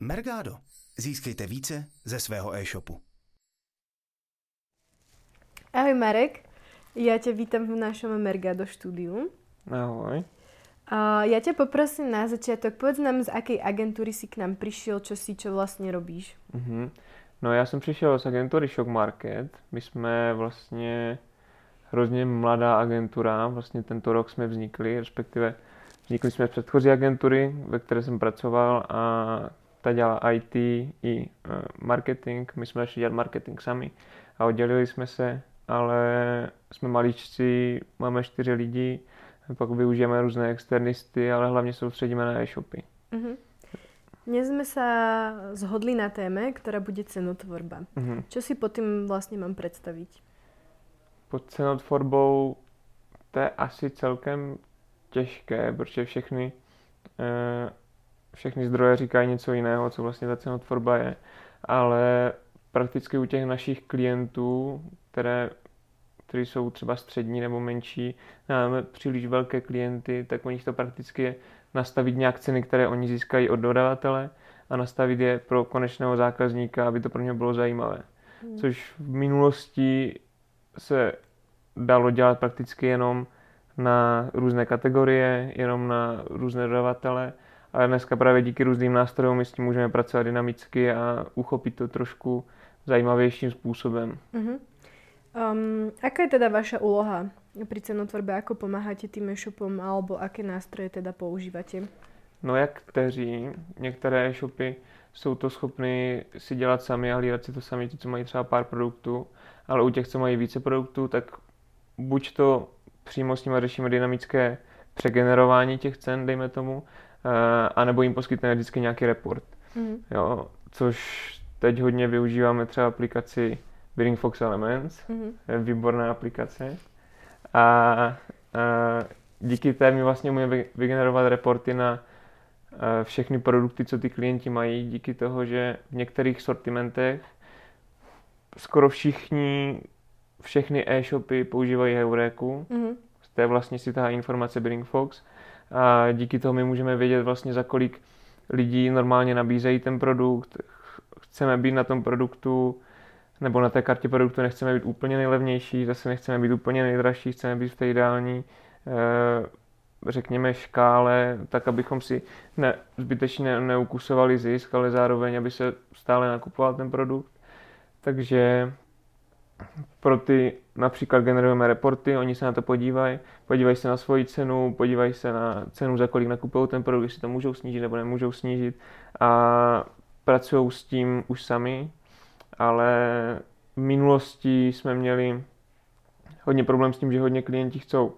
Mergado. Získejte více ze svého e-shopu. Ahoj Marek, já tě vítám v našem Mergado štúdiu. Ahoj. A já tě poprosím na začátek, povedz nám, z jaké agentury si k nám přišel, čo si, čo vlastně robíš. Mhm. No já jsem přišel z agentury Shock Market. My jsme vlastně hrozně mladá agentura, vlastně tento rok jsme vznikli, respektive vznikli jsme z předchozí agentury, ve které jsem pracoval a ta dělá IT i e, marketing. My jsme začali dělat marketing sami a oddělili jsme se, ale jsme maličci, máme čtyři lidi, pak využijeme různé externisty, ale hlavně soustředíme na e-shopy. Uh-huh. Dnes sme sa zhodli na téme, ktorá bude cenotvorba. Uh-huh. Čo si pod tým vlastne mám predstaviť? Pod cenotvorbou to je asi celkem těžké, protože všechny, eh, všechny zdroje říkají něco jiného, co vlastně ta cenotvorba je. Ale prakticky u těch našich klientů, které, kteří jsou třeba střední nebo menší, máme příliš velké klienty, tak u nich to prakticky je nastavit nějak ceny, které oni získají od dodavatele a nastavit je pro konečného zákazníka, aby to pro ně bylo zajímavé. Hmm. Což v minulosti se dalo dělat prakticky jenom na různé kategorie, jenom na různé dodavatele, ale dneska právě díky různým nástrojům my s tím můžeme pracovat dynamicky a uchopit to trošku zajímavějším způsobem. Uh-huh. Um, aká je teda vaša úloha pri cenotvorbe? Ako pomáháte tým e-shopom alebo aké nástroje teda používáte? No jak kteří. Některé e-shopy jsou to schopny si dělat sami a hlídat si to sami, ti, co mají třeba pár produktů, ale u těch, co mají více produktů, tak buď to přímo s nimi řešíme dynamické přegenerování těch cen, dejme tomu, eh, anebo jim poskytneme vždycky nějaký report. Mm. Jo, což teď hodně využíváme třeba aplikaci Bidding Fox Elements, mm-hmm. je výborná aplikace. A, a díky té my vlastně můžeme vygenerovat reporty na eh, všechny produkty, co ty klienti mají, díky toho, že v některých sortimentech skoro všichni všechny e-shopy používají Heuréku, mm-hmm. to je vlastně si ta informace Bidding Fox a díky toho my můžeme vědět vlastně za kolik lidí normálně nabízejí ten produkt, chceme být na tom produktu, nebo na té kartě produktu nechceme být úplně nejlevnější, zase nechceme být úplně nejdražší, chceme být v té ideální eh, řekněme škále, tak abychom si ne, zbytečně neukusovali zisk, ale zároveň, aby se stále nakupoval ten produkt. Takže pro ty například generujeme reporty, oni se na to podívají, podívají se na svoji cenu, podívají se na cenu, za kolik nakupují ten produkt, jestli to můžou snížit nebo nemůžou snížit a pracují s tím už sami, ale v minulosti jsme měli hodně problém s tím, že hodně klienti chcou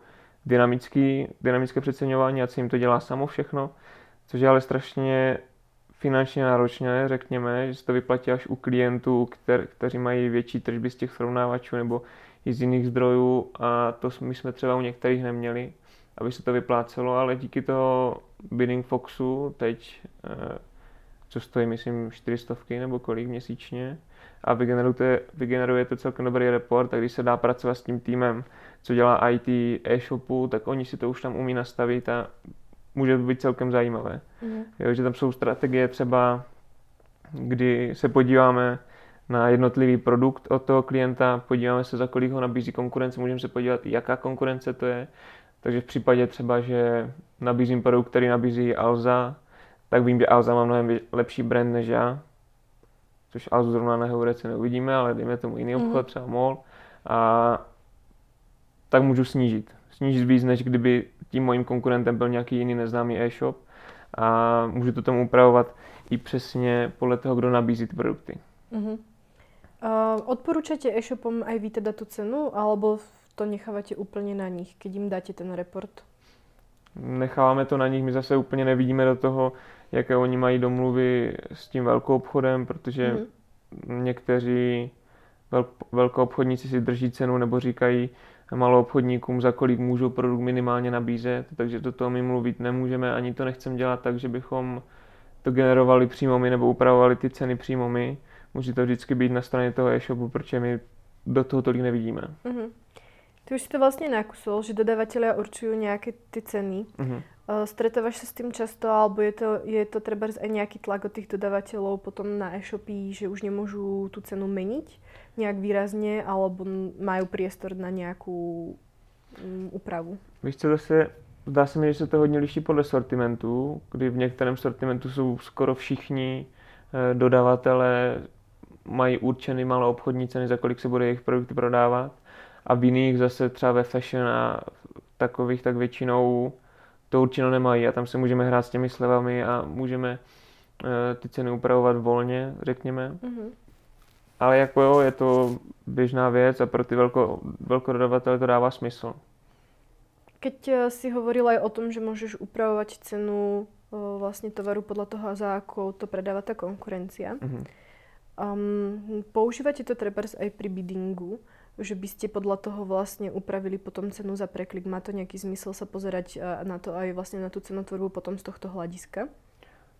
dynamický, dynamické přeceňování a se jim to dělá samo všechno, což je ale strašně finančně náročné, řekněme, že se to vyplatí až u klientů, kter, kteří mají větší tržby z těch srovnávačů nebo i z jiných zdrojů. A to my jsme třeba u některých neměli, aby se to vyplácelo, ale díky toho Bidding Foxu teď, eh, co stojí, myslím, 400 nebo kolik měsíčně, a vygeneruje, vygeneruje to celkem dobrý report a když se dá pracovat s tím týmem, co dělá IT e-shopu, tak oni si to už tam umí nastavit a může to být celkem zajímavé. Mm. Jo, že tam jsou strategie třeba, kdy se podíváme na jednotlivý produkt od toho klienta, podíváme se, za kolik ho nabízí konkurence, můžeme se podívat, jaká konkurence to je. Takže v případě třeba, že nabízím produkt, který nabízí Alza, tak vím, že Alza má mnohem lepší brand než já, což Alzu zrovna na Heurece neuvidíme, ale dejme tomu jiný obchod, mm. třeba MOL, a tak můžu snížit. Snížit víc, než kdyby tím mojím konkurentem byl nějaký jiný neznámý e-shop a můžu to tam upravovat i přesně podle toho, kdo nabízí ty produkty. Uh-huh. Uh, odporúčate e-shopom aj vy teda tu cenu, alebo to necháváte úplně na nich, keď jim dáte ten report? Necháváme to na nich, my zase úplně nevidíme do toho, jaké oni mají domluvy s tím velkou obchodem, protože mm-hmm. někteří velkou obchodníci si drží cenu nebo říkají, malou obchodníkům, za kolik můžou produkt minimálně nabízet, takže do toho my mluvit nemůžeme, ani to nechcem dělat tak, že bychom to generovali přímo my nebo upravovali ty ceny přímo my. Musí to vždycky být na straně toho e-shopu, protože my do toho tolik nevidíme. Uh-huh. Ty už si to vlastně nakusol, že dodavatelé určují nějaké ty ceny. Mhm. Uh, stretávaš se s tím často, alebo je to, je to třeba aj nějaký tlak od těch dodavatelů potom na e-shopy, že už nemůžu tu cenu meniť nějak výrazně, alebo mají priestor na nějakou um, úpravu? Víš co, zase zdá se mi, že se to hodně liší podle sortimentu, kdy v některém sortimentu jsou skoro všichni eh, dodavatelé mají určený malou obchodní ceny, za kolik se bude jejich produkty prodávat. A v jiných zase třeba ve fashion a takových, tak většinou to určeno nemají a tam se můžeme hrát s těmi slevami a můžeme eh, ty ceny upravovat volně, řekněme. Mm-hmm. Ale jako jo, je to běžná věc a pro ty velko, velkododavatele to dává smysl. Keď eh, si hovorila aj o tom, že môžeš upravovať cenu o, vlastne tovaru podľa toho, za ako to predáva tá konkurencia, Mhm. um, používate to treba aj pri biddingu, že by ste podľa toho vlastne upravili potom cenu za preklik. Má to nejaký zmysel sa pozerať eh, na to aj vlastne na tú cenotvorbu potom z tohto hľadiska?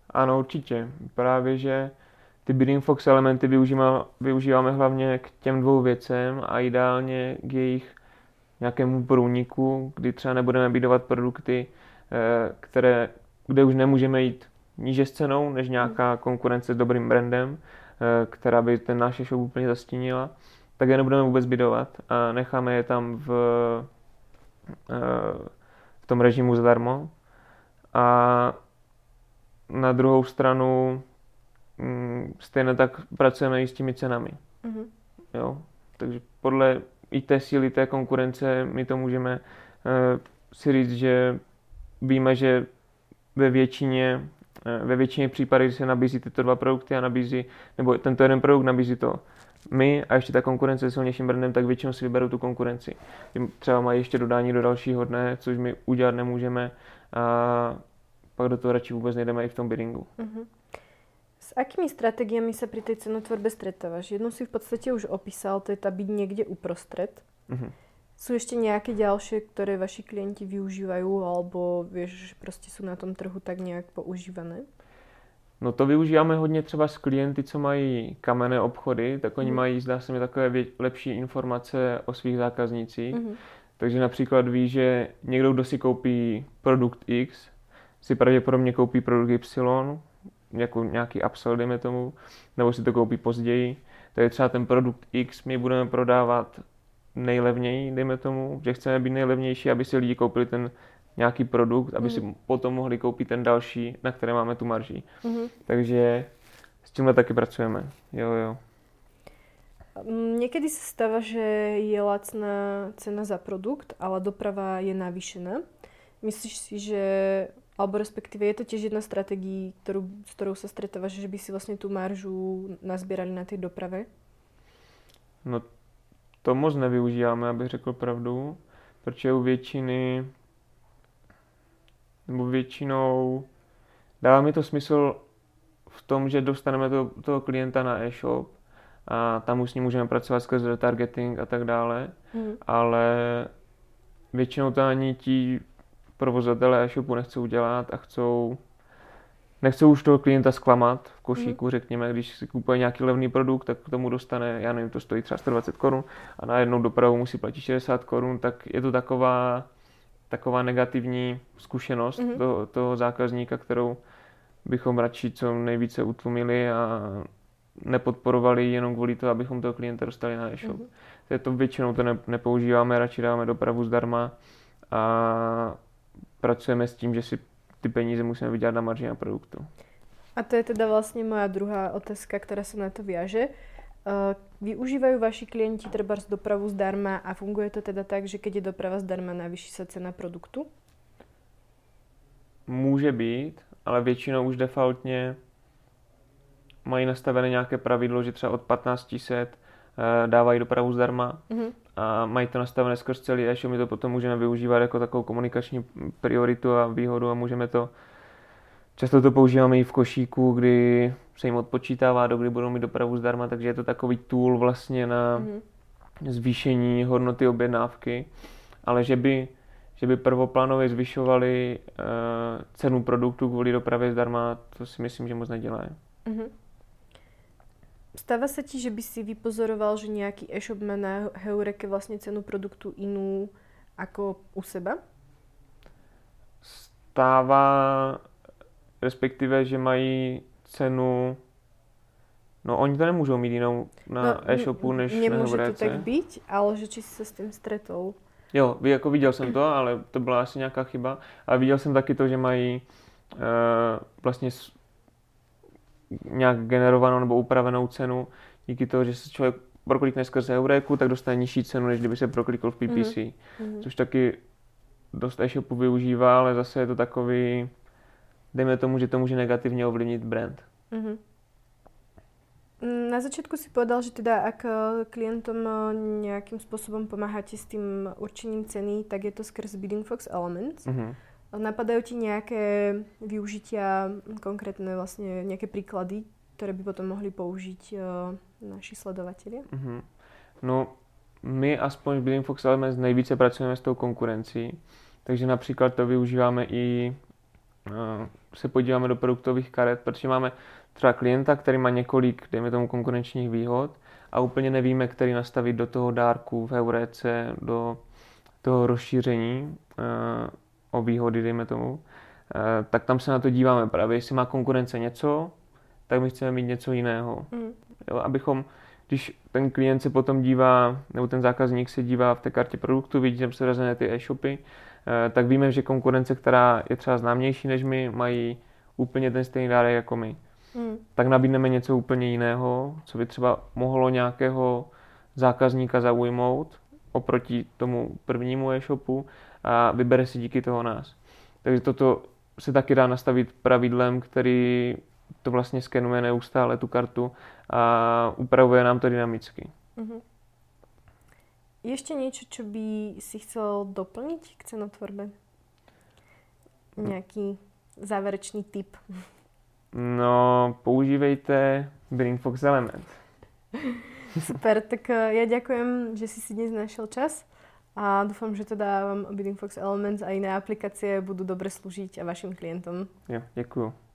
Ano, určitě. Právě, že ty Bidding Fox elementy využíváme, využíváme hlavně k těm dvou věcem a ideálně k jejich nějakému průniku, kdy třeba nebudeme bidovat produkty, eh, které, kde už nemůžeme jít níže s cenou, než nějaká konkurence s dobrým brandem, eh, která by ten náš shop úplně zastínila, tak je nebudeme vůbec bidovat a necháme je tam v, eh, v tom režimu zadarmo. A na druhou stranu mm, stejně tak pracujeme i s těmi cenami. Uh-huh. Jo? Takže podle i té síly té konkurence my to můžeme uh, si říct, že víme, že ve většině, uh, ve většině případů, kdy se nabízí tyto dva produkty a nabízí, nebo tento jeden produkt nabízí to my a ještě ta konkurence s silnějším brandem, tak většinou si vyberou tu konkurenci. Třeba mají ještě dodání do dalšího dne, což my udělat nemůžeme a pak do toho radši vůbec nejdeme i v tom biddingu. Uh-huh. S akými strategiemi sa pri tej cenotvorbe stretávaš? Jednu si v podstate už opísal, to je tá byť niekde uprostred. Mhm. Sú ešte nejaké ďalšie, ktoré vaši klienti využívajú, alebo vieš, že prostě sú na tom trhu tak nějak používané? No to využíváme hodně třeba s klienty, co mají kamenné obchody, tak oni Mhm. mají, zdá se mi, takové vě- lepší informace o svých zákaznících. Uh-huh. Takže například ví, že někdo, kdo si koupí produkt X, si pravděpodobně koupí produkt Y, jako nějaký upsell, dejme tomu, nebo si to koupí později. Takže třeba ten produkt X my budeme prodávat nejlevněji, dejme tomu, že chceme být nejlevnější, aby si lidi koupili ten nějaký produkt, aby si potom mohli koupit ten další, na které máme tu marži. Uh-huh. Takže s tímhle taky pracujeme. Jo, jo. Mm, Niekedy sa stáva, že je lacná cena za produkt, ale doprava je navýšená. Myslíš si, že, alebo respektíve je to tiež jedna z strategií, ktorú, s ktorou sa stretávaš, že by si vlastne tú maržu nazbierali na tej doprave? No to moc nevyužíváme, abych řekl pravdu, protože u většiny, nebo většinou, dává mi to smysl v tom, že dostaneme to, toho klienta na e-shop a tam už s ním můžeme pracovat skrze retargeting a tak dále, Mhm. ale většinou to ani ti provozatelé e-shopu nechcou udělat a chcou nechcou už toho klienta zklamat v košíku, řekněme, když si kupuje nějaký levný produkt, tak k tomu dostane, já nevím, to stojí třeba 120 korun a na jednou dopravu musí platit 60 korun, tak je to taková, taková negativní zkušenost Mhm. toho, toho zákazníka, kterou bychom radši co nejvíce utlumili a nepodporovali jenom kvůli toho, abychom toho klienta dostali na e-shop. Mhm. Je to většinou to ne, nepoužíváme, radši dáváme dopravu zdarma a pracujeme s tím, že si ty peníze musíme vydělat na marži na produktu. A to je teda vlastne moja druhá otázka, ktorá sa na to viaže. Uh, využívajú vaši klienti treba dopravu zdarma a funguje to teda tak, že keď je doprava zdarma, navýši sa cena produktu? Může být, ale většinou už defaultně mají nastavené nějaké pravidlo, že třeba od 1500 eh, dávají dopravu zdarma Uh-huh. a mají to nastavené skrz celý e-shop, my to potom můžeme využívat jako takovou komunikační prioritu a výhodu a můžeme to Často to používáme i v košíku, kdy se jim odpočítává, do kdy budou mít dopravu zdarma, takže je to takový tool vlastně na Uh-huh. zvýšení hodnoty objednávky, ale že by, že by prvoplánově zvyšovali uh, cenu produktu kvůli dopravě zdarma, to si myslím, že moc nedělají. Uh-huh. Z Stáva sa ti, že by si vypozoroval, že nejaký e-shop má na Heureke vlastne cenu produktu inú ako u seba? Stává, respektive, že mají cenu No oni to nemůžou mít jinou na no, e-shopu než Nemůže na to tak být, ale že či se s tím stretol. Jo, jako viděl jsem to, ale to byla asi nějaká chyba. Ale viděl jsem taky to, že mají uh, vlastně s, nějak generovanou nebo upravenou cenu díky toho, že se člověk proklikne skrze Eureku, tak dostane nižší cenu, než kdyby se proklikl v PPC. Mm-hmm. Což taky dost e-shopu využívá, ale zase je to takový, dejme tomu, že to může negativně ovlivnit brand. Mm-hmm. Na začiatku si povedal, že teda ak eh, klientom eh, nejakým spôsobom pomáhate s tým určením ceny, tak je to skrz Bidding Fox Elements. Mm-hmm. Napadajú ti nejaké využitia, konkrétne vlastne nejaké príklady, ktoré by potom mohli použiť uh, naši sledovatelia? Mm-hmm. No, my aspoň v Bidding Fox Elements nejvíce pracujeme s tou konkurencí, takže například to využíváme i se podíváme do produktových karet, protože máme třeba klienta, který má několik, dejme tomu, konkurenčních výhod a úplně nevíme, který nastavit do toho dárku v Eurece, do toho rozšíření uh, o výhody, dejme tomu, uh, tak tam se na to díváme právě, jestli má konkurence něco, tak my chceme mít něco jiného. Mm. Jo, abychom, když ten klient se potom dívá, nebo ten zákazník se dívá v té kartě produktu, vidí tam srazené ty e-shopy, tak víme, že konkurence, která je třeba známější než my, mají úplně ten stejný dárek jako my hmm. tak nabídneme něco úplně jiného, co by třeba mohlo nějakého zákazníka zaujmout oproti tomu prvnímu e-shopu a vybere si díky toho nás. Takže toto se taky dá nastavit pravidlem, který to vlastně skenuje neustále tu kartu a upravuje nám to dynamicky. Mm-hmm. Ještě něco, co by si chcel doplnit k cenotvorbe? Nějaký závěrečný tip? No, používejte Fox Element. Super, tak eh, ja ďakujem, že si si dnes našiel čas a dúfam, že teda vám Fox Elements a iné aplikácie budú dobre slúžiť a vašim klientom. Jo, děkuju.